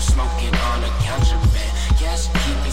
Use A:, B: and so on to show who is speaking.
A: Smoking on a contraband Yes, keep